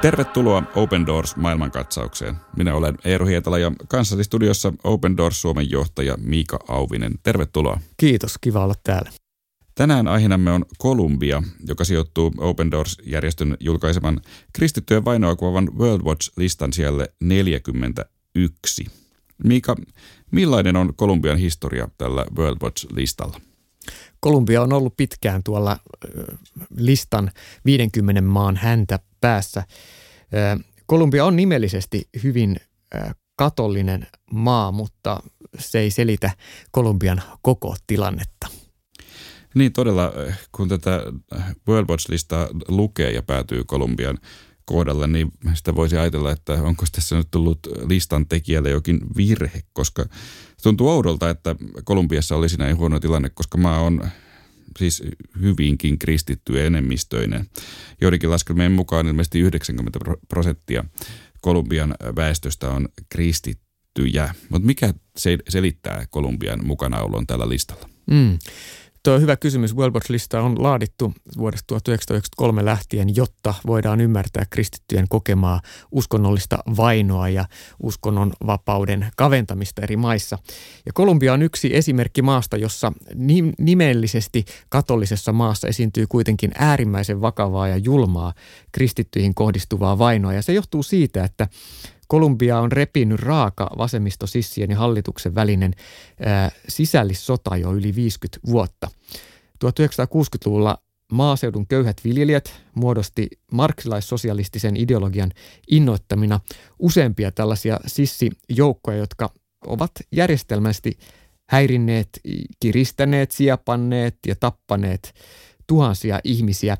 Tervetuloa Open Doors maailmankatsaukseen. Minä olen Eero Hietala ja kanssani studiossa Open Doors Suomen johtaja Miika Auvinen. Tervetuloa. Kiitos, kiva olla täällä. Tänään aihenamme on Kolumbia, joka sijoittuu Open Doors-järjestön julkaiseman kristittyjen vainoa kuvaavan World Watch-listan siellä 41. Miika, millainen on Kolumbian historia tällä World Watch-listalla? Kolumbia on ollut pitkään tuolla listan 50 maan häntä päässä. Kolumbia on nimellisesti hyvin katollinen maa, mutta se ei selitä Kolumbian koko tilannetta. Niin todella, kun tätä World Watch-listaa lukee ja päätyy Kolumbian kohdalle, niin sitä voisi ajatella, että onko tässä nyt tullut listan tekijälle jokin virhe, koska tuntuu oudolta, että Kolumbiassa olisi näin huono tilanne, koska maa on siis hyvinkin kristitty enemmistöinen. Joidenkin laskelmien mukaan ilmeisesti 90 prosenttia Kolumbian väestöstä on kristittyjä. Mutta mikä selittää Kolumbian mukanaolon tällä listalla? Mm. Tuo on hyvä kysymys. Watch-lista on laadittu vuodesta 1993 lähtien, jotta voidaan ymmärtää kristittyjen kokemaa uskonnollista vainoa ja uskonnon vapauden kaventamista eri maissa. Ja Kolumbia on yksi esimerkki maasta, jossa nimellisesti katolisessa maassa esiintyy kuitenkin äärimmäisen vakavaa ja julmaa kristittyihin kohdistuvaa vainoa. Ja se johtuu siitä, että Kolumbia on repinyt raaka vasemmistosissien ja hallituksen välinen ää, sisällissota jo yli 50 vuotta. 1960-luvulla maaseudun köyhät viljelijät muodosti marksilaissosialistisen ideologian innoittamina useampia tällaisia sissijoukkoja, jotka ovat järjestelmästi häirinneet, kiristäneet, siepanneet ja tappaneet tuhansia ihmisiä,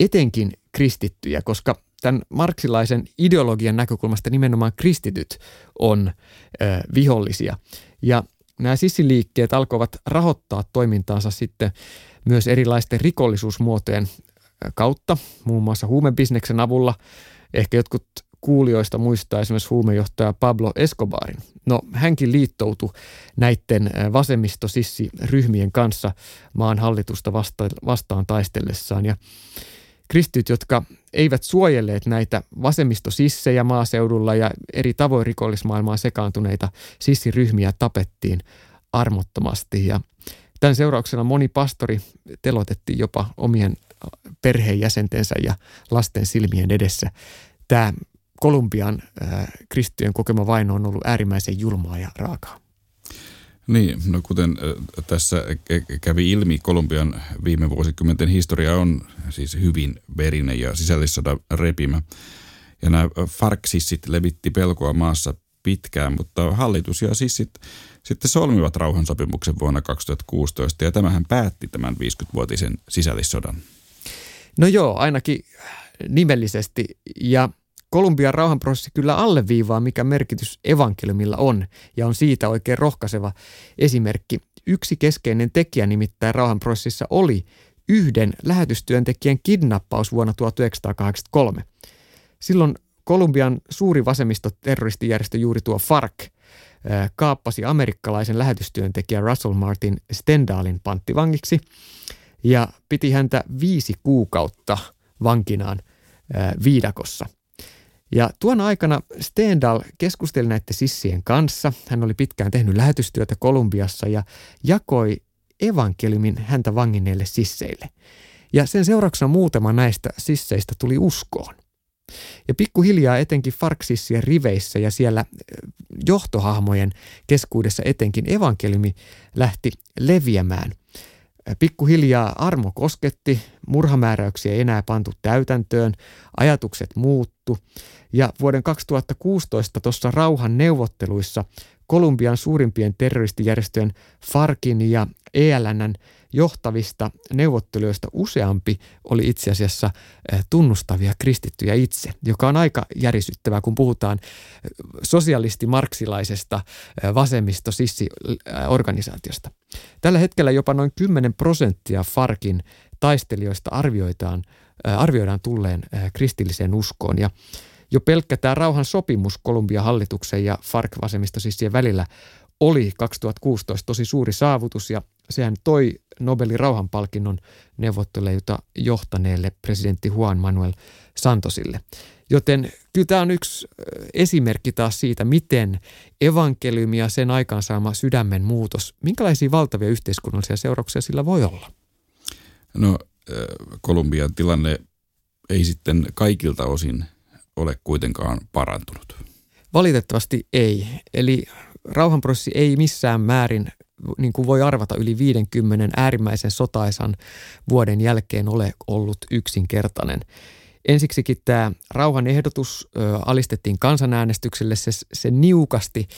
etenkin kristittyjä, koska tämän marksilaisen ideologian näkökulmasta nimenomaan kristityt on ö, vihollisia. Ja nämä sissiliikkeet alkoivat rahoittaa toimintaansa sitten myös erilaisten rikollisuusmuotojen kautta, muun muassa huumebisneksen avulla. Ehkä jotkut kuulijoista muistaa esimerkiksi huumejohtaja Pablo Escobarin. No hänkin liittoutui näiden vasemmistosissiryhmien kanssa maan hallitusta vasta- vastaan taistellessaan. Ja kristyt, jotka eivät suojelleet näitä vasemmistosissejä maaseudulla ja eri tavoin rikollismaailmaan sekaantuneita sissiryhmiä tapettiin armottomasti. Ja tämän seurauksena moni pastori telotettiin jopa omien perheenjäsentensä ja lasten silmien edessä. Tämä Kolumbian äh, kristittyjen kokema vaino on ollut äärimmäisen julmaa ja raakaa. Niin, no kuten tässä kävi ilmi, Kolumbian viime vuosikymmenten historia on siis hyvin verinen ja sisällissodan repimä. Ja nämä farksissit levitti pelkoa maassa pitkään, mutta hallitus ja sissit sitten solmivat rauhansopimuksen vuonna 2016 ja tämähän päätti tämän 50-vuotisen sisällissodan. No joo, ainakin nimellisesti ja Kolumbian rauhanprosessi kyllä alleviivaa, mikä merkitys evankeliumilla on, ja on siitä oikein rohkaiseva esimerkki. Yksi keskeinen tekijä nimittäin rauhanprosessissa oli yhden lähetystyöntekijän kidnappaus vuonna 1983. Silloin Kolumbian suuri vasemmistoterroristijärjestö juuri tuo FARC kaappasi amerikkalaisen lähetystyöntekijän Russell Martin Stendalin panttivangiksi ja piti häntä viisi kuukautta vankinaan viidakossa – ja tuona aikana Stendal keskusteli näiden sissien kanssa. Hän oli pitkään tehnyt lähetystyötä Kolumbiassa ja jakoi evankeliumin häntä vanginneille sisseille. Ja sen seurauksena muutama näistä sisseistä tuli uskoon. Ja pikkuhiljaa etenkin Farksissien riveissä ja siellä johtohahmojen keskuudessa etenkin evankeliumi lähti leviämään. Pikkuhiljaa armo kosketti, murhamääräyksiä ei enää pantu täytäntöön, ajatukset muuttu. Ja vuoden 2016 tuossa rauhan neuvotteluissa Kolumbian suurimpien terroristijärjestöjen Farkin ja ELNn johtavista neuvottelijoista useampi oli itse asiassa eh, tunnustavia kristittyjä itse, joka on aika järisyttävää, kun puhutaan eh, sosialisti-marksilaisesta eh, vasemmisto-sissi-organisaatiosta. Tällä hetkellä jopa noin 10 prosenttia Farkin taistelijoista arvioidaan, arvioidaan tulleen kristilliseen uskoon ja jo pelkkä tämä rauhan sopimus Kolumbian hallituksen ja FARC-vasemmistosissien välillä oli 2016 tosi suuri saavutus ja sehän toi Nobelin rauhanpalkinnon neuvottelijoita johtaneelle presidentti Juan Manuel Santosille. Joten kyllä tämä on yksi esimerkki taas siitä, miten evankeliumi ja sen aikaansaama sydämen muutos, minkälaisia valtavia yhteiskunnallisia seurauksia sillä voi olla? No Kolumbian tilanne ei sitten kaikilta osin ole kuitenkaan parantunut. Valitettavasti ei. Eli rauhanprosessi ei missään määrin, niin kuin voi arvata, yli 50 äärimmäisen sotaisan vuoden jälkeen ole ollut yksinkertainen. Ensiksikin tämä rauhan ehdotus alistettiin kansanäänestykselle. Se, se niukasti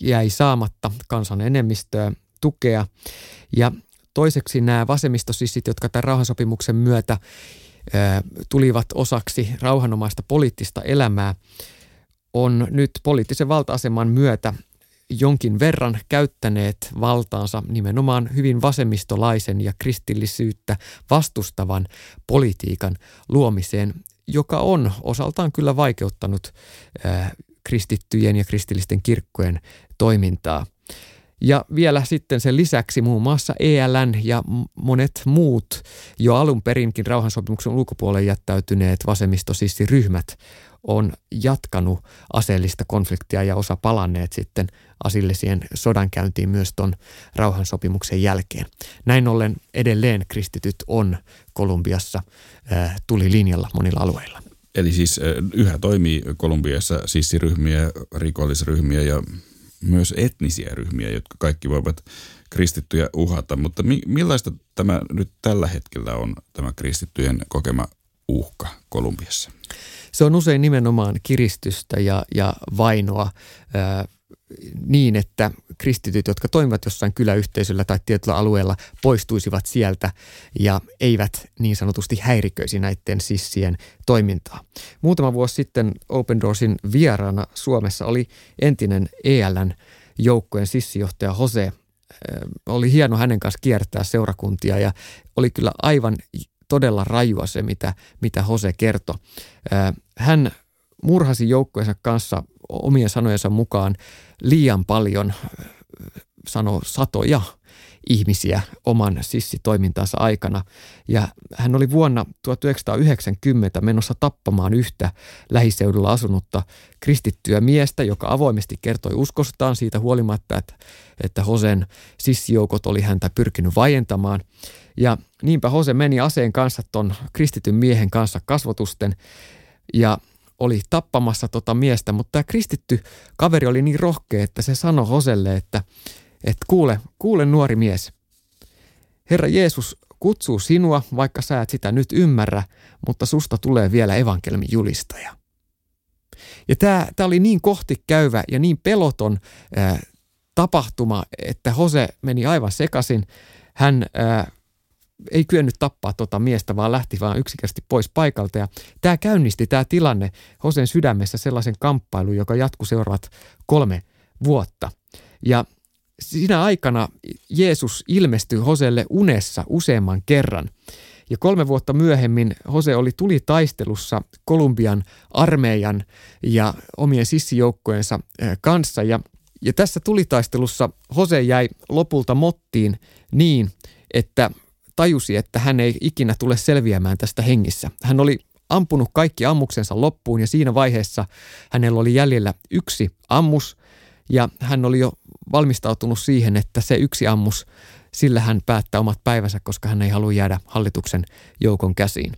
jäi saamatta kansan enemmistöä tukea. Ja toiseksi nämä vasemmistosissit, jotka tämän rauhansopimuksen myötä tulivat osaksi rauhanomaista poliittista elämää, on nyt poliittisen valta-aseman myötä jonkin verran käyttäneet valtaansa nimenomaan hyvin vasemmistolaisen ja kristillisyyttä vastustavan politiikan luomiseen, joka on osaltaan kyllä vaikeuttanut kristittyjen ja kristillisten kirkkojen toimintaa. Ja vielä sitten sen lisäksi muun muassa ELN ja monet muut jo alun perinkin rauhansopimuksen ulkopuolelle jättäytyneet vasemmistosissiryhmät on jatkanut aseellista konfliktia ja osa palanneet sitten asillisien sodankäyntiin myös tuon rauhansopimuksen jälkeen. Näin ollen edelleen kristityt on Kolumbiassa tuli linjalla monilla alueilla. Eli siis yhä toimii Kolumbiassa sissiryhmiä, rikollisryhmiä ja myös etnisiä ryhmiä, jotka kaikki voivat kristittyjä uhata. Mutta mi- millaista tämä nyt tällä hetkellä on, tämä kristittyjen kokema uhka Kolumbiassa? Se on usein nimenomaan kiristystä ja, ja vainoa ää, niin, että kristityt, jotka toimivat jossain kyläyhteisöllä tai tietyllä alueella, poistuisivat sieltä ja eivät niin sanotusti häiriköisi näiden sissien toimintaa. Muutama vuosi sitten Open Doorsin vieraana Suomessa oli entinen ELN joukkojen sissijohtaja Jose. Oli hieno hänen kanssa kiertää seurakuntia ja oli kyllä aivan todella rajua se, mitä, mitä Jose kertoi. Hän murhasi joukkojensa kanssa omien sanojensa mukaan liian paljon, sano satoja ihmisiä oman sissitoimintansa aikana. Ja hän oli vuonna 1990 menossa tappamaan yhtä lähiseudulla asunutta kristittyä miestä, joka avoimesti kertoi uskostaan siitä huolimatta, että, että Hosen sissijoukot oli häntä pyrkinyt vaientamaan. Ja niinpä Hose meni aseen kanssa ton kristityn miehen kanssa kasvotusten ja oli tappamassa tota miestä, mutta tämä kristitty kaveri oli niin rohkea, että se sanoi Hoselle, että, että kuule, kuule nuori mies, Herra Jeesus kutsuu sinua, vaikka sä et sitä nyt ymmärrä, mutta susta tulee vielä evankelmin julistaja. Ja tämä, tämä oli niin kohti käyvä ja niin peloton tapahtuma, että Hose meni aivan sekaisin. Hän ei kyennyt tappaa tuota miestä, vaan lähti vaan yksikästi pois paikalta. Ja tämä käynnisti tämä tilanne Hosen sydämessä sellaisen kamppailun, joka jatkui seuraavat kolme vuotta. Ja siinä aikana Jeesus ilmestyi Hoselle unessa useamman kerran. Ja kolme vuotta myöhemmin Hose oli tuli taistelussa Kolumbian armeijan ja omien sissijoukkojensa kanssa. Ja, ja tässä tulitaistelussa Hose jäi lopulta mottiin niin, että tajusi, että hän ei ikinä tule selviämään tästä hengissä. Hän oli ampunut kaikki ammuksensa loppuun ja siinä vaiheessa hänellä oli jäljellä yksi ammus ja hän oli jo valmistautunut siihen, että se yksi ammus, sillä hän päättää omat päivänsä, koska hän ei halua jäädä hallituksen joukon käsiin.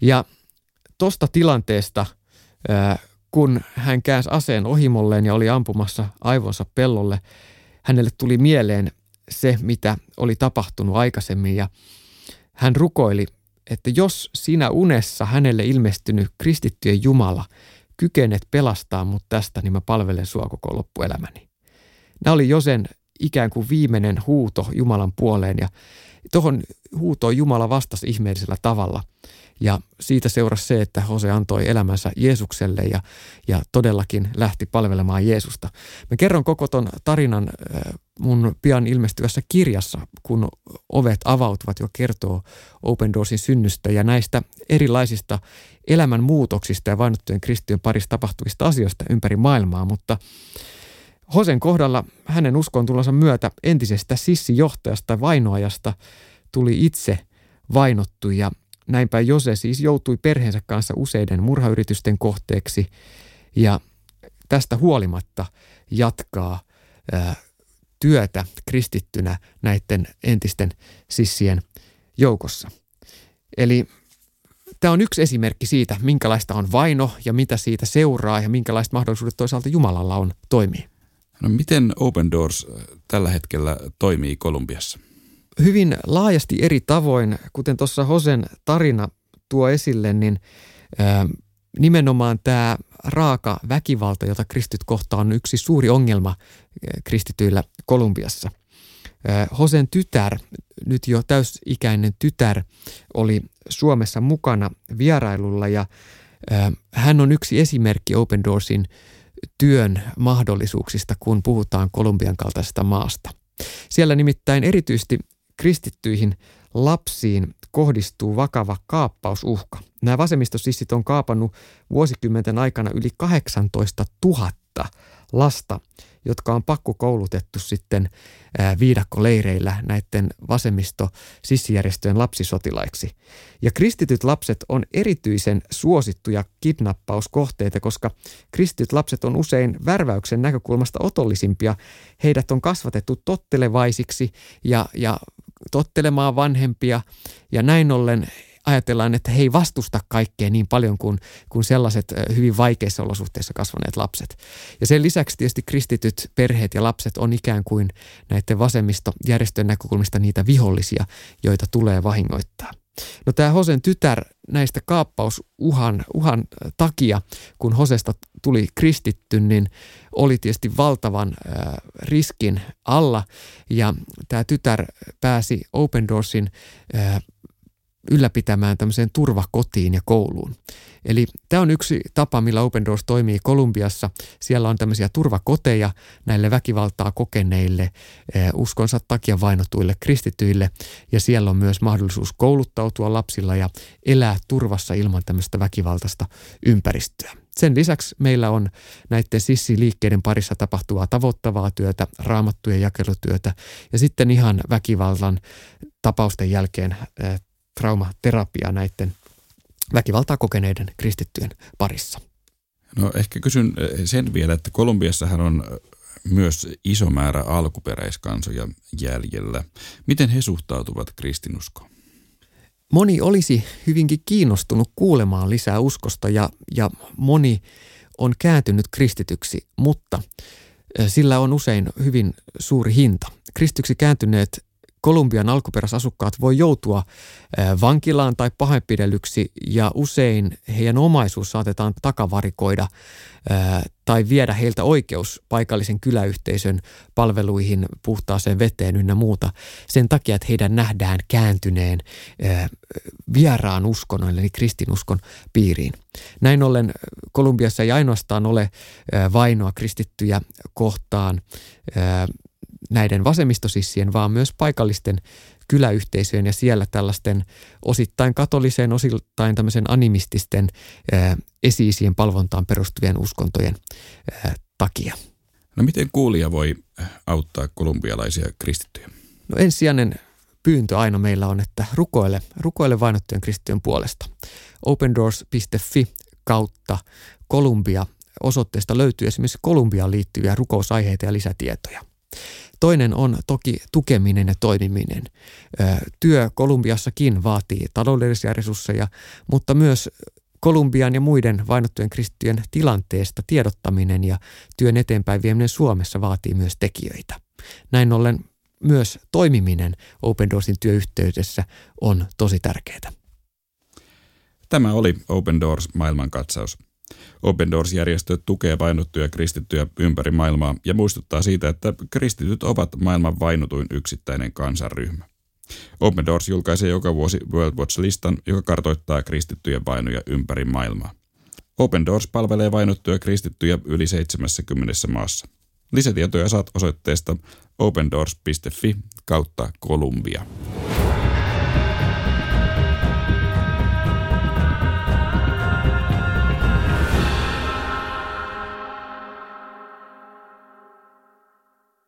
Ja tuosta tilanteesta, kun hän käänsi aseen ohimolleen ja oli ampumassa aivonsa pellolle, hänelle tuli mieleen se, mitä oli tapahtunut aikaisemmin ja hän rukoili, että jos sinä unessa hänelle ilmestynyt kristittyjen Jumala kykenet pelastaa mut tästä, niin mä palvelen sua koko loppuelämäni. Nämä oli Josen ikään kuin viimeinen huuto Jumalan puoleen ja tuohon huutoon Jumala vastasi ihmeellisellä tavalla. Ja siitä seurasi se, että Hose antoi elämänsä Jeesukselle ja, ja todellakin lähti palvelemaan Jeesusta. Mä kerron koko ton tarinan mun pian ilmestyvässä kirjassa, kun ovet avautuvat, jo kertoo Open Doorsin synnystä ja näistä erilaisista elämän muutoksista ja vainottujen kristiön parissa tapahtuvista asioista ympäri maailmaa, mutta Hosen kohdalla hänen uskontulonsa myötä entisestä sissijohtajasta vainoajasta tuli itse vainottu ja näinpä Jose siis joutui perheensä kanssa useiden murhayritysten kohteeksi ja tästä huolimatta jatkaa ää, työtä kristittynä näiden entisten sissien joukossa. Eli tämä on yksi esimerkki siitä, minkälaista on vaino ja mitä siitä seuraa ja minkälaiset mahdollisuudet toisaalta Jumalalla on toimia. No miten Open Doors tällä hetkellä toimii Kolumbiassa? Hyvin laajasti eri tavoin, kuten tuossa Hosen tarina tuo esille, niin nimenomaan tämä raaka väkivalta, jota kristyt kohtaa, on yksi suuri ongelma kristityillä Kolumbiassa. Hosen tytär, nyt jo täysikäinen tytär, oli Suomessa mukana vierailulla ja hän on yksi esimerkki Open Doorsin työn mahdollisuuksista, kun puhutaan Kolumbian kaltaisesta maasta. Siellä nimittäin erityisesti kristittyihin lapsiin kohdistuu vakava kaappausuhka. Nämä vasemmistosissit on kaapannut vuosikymmenten aikana yli 18 000 lasta, jotka on pakko koulutettu sitten viidakkoleireillä näiden vasemmisto-sissijärjestöjen lapsisotilaiksi. Ja kristityt lapset on erityisen suosittuja kidnappauskohteita, koska kristityt lapset on usein värväyksen näkökulmasta otollisimpia. Heidät on kasvatettu tottelevaisiksi ja, ja tottelemaan vanhempia ja näin ollen ajatellaan, että he ei vastusta kaikkea niin paljon kuin, kuin sellaiset hyvin vaikeissa olosuhteissa kasvaneet lapset. Ja sen lisäksi tietysti kristityt perheet ja lapset on ikään kuin näiden vasemmistojärjestöjen näkökulmista niitä vihollisia, joita tulee vahingoittaa. No tämä Hosen tytär näistä kaappausuhan uhan takia, kun Hosesta tuli kristitty, niin oli tietysti valtavan äh, riskin alla ja tämä tytär pääsi Open Doorsin äh, ylläpitämään tämmöiseen turvakotiin ja kouluun. Eli tämä on yksi tapa, millä Open Doors toimii Kolumbiassa. Siellä on tämmöisiä turvakoteja näille väkivaltaa kokeneille, eh, uskonsa takia vainotuille kristityille. Ja siellä on myös mahdollisuus kouluttautua lapsilla ja elää turvassa ilman tämmöistä väkivaltaista ympäristöä. Sen lisäksi meillä on näiden sissiliikkeiden parissa tapahtuvaa tavoittavaa työtä, raamattujen jakelutyötä ja sitten ihan väkivallan tapausten jälkeen traumaterapia näiden väkivaltaa kokeneiden kristittyjen parissa. No ehkä kysyn eh, sen vielä, että Kolumbiassahan on eh, myös iso määrä alkuperäiskansoja jäljellä. Miten he suhtautuvat kristinuskoon? Moni olisi hyvinkin kiinnostunut kuulemaan lisää uskosta ja, ja moni on kääntynyt kristityksi, mutta eh, sillä on usein hyvin suuri hinta. Kristyksi kääntyneet Kolumbian alkuperäisasukkaat voi joutua vankilaan tai pahoinpidelyksi ja usein heidän omaisuus saatetaan takavarikoida tai viedä heiltä oikeus paikallisen kyläyhteisön palveluihin, puhtaaseen veteen ynnä muuta sen takia, että heidän nähdään kääntyneen vieraan uskonnon eli kristinuskon piiriin. Näin ollen Kolumbiassa ei ainoastaan ole vainoa kristittyjä kohtaan näiden vasemmistosissien, vaan myös paikallisten kyläyhteisöjen ja siellä tällaisten osittain katoliseen, osittain tämmöisen animististen ää, esiisien palvontaan perustuvien uskontojen ää, takia. No miten kuulija voi auttaa kolumbialaisia kristittyjä? No ensisijainen pyyntö aina meillä on, että rukoile, rukoile vainottujen kristittyjen puolesta. opendoors.fi kautta Kolumbia osoitteesta löytyy esimerkiksi Kolumbiaan liittyviä rukousaiheita ja lisätietoja. Toinen on toki tukeminen ja toimiminen. Työ Kolumbiassakin vaatii taloudellisia resursseja, mutta myös Kolumbian ja muiden vainottujen kristittyjen tilanteesta tiedottaminen ja työn eteenpäin vieminen Suomessa vaatii myös tekijöitä. Näin ollen myös toimiminen Open Doorsin työyhteydessä on tosi tärkeää. Tämä oli Open Doors maailmankatsaus. Open Doors-järjestö tukee vainottuja kristittyjä ympäri maailmaa ja muistuttaa siitä, että kristityt ovat maailman vainutuin yksittäinen kansanryhmä. Open Doors julkaisee joka vuosi World Watch-listan, joka kartoittaa kristittyjen vainoja ympäri maailmaa. Open Doors palvelee vainottuja kristittyjä yli 70 maassa. Lisätietoja saat osoitteesta opendoors.fi kautta Columbia.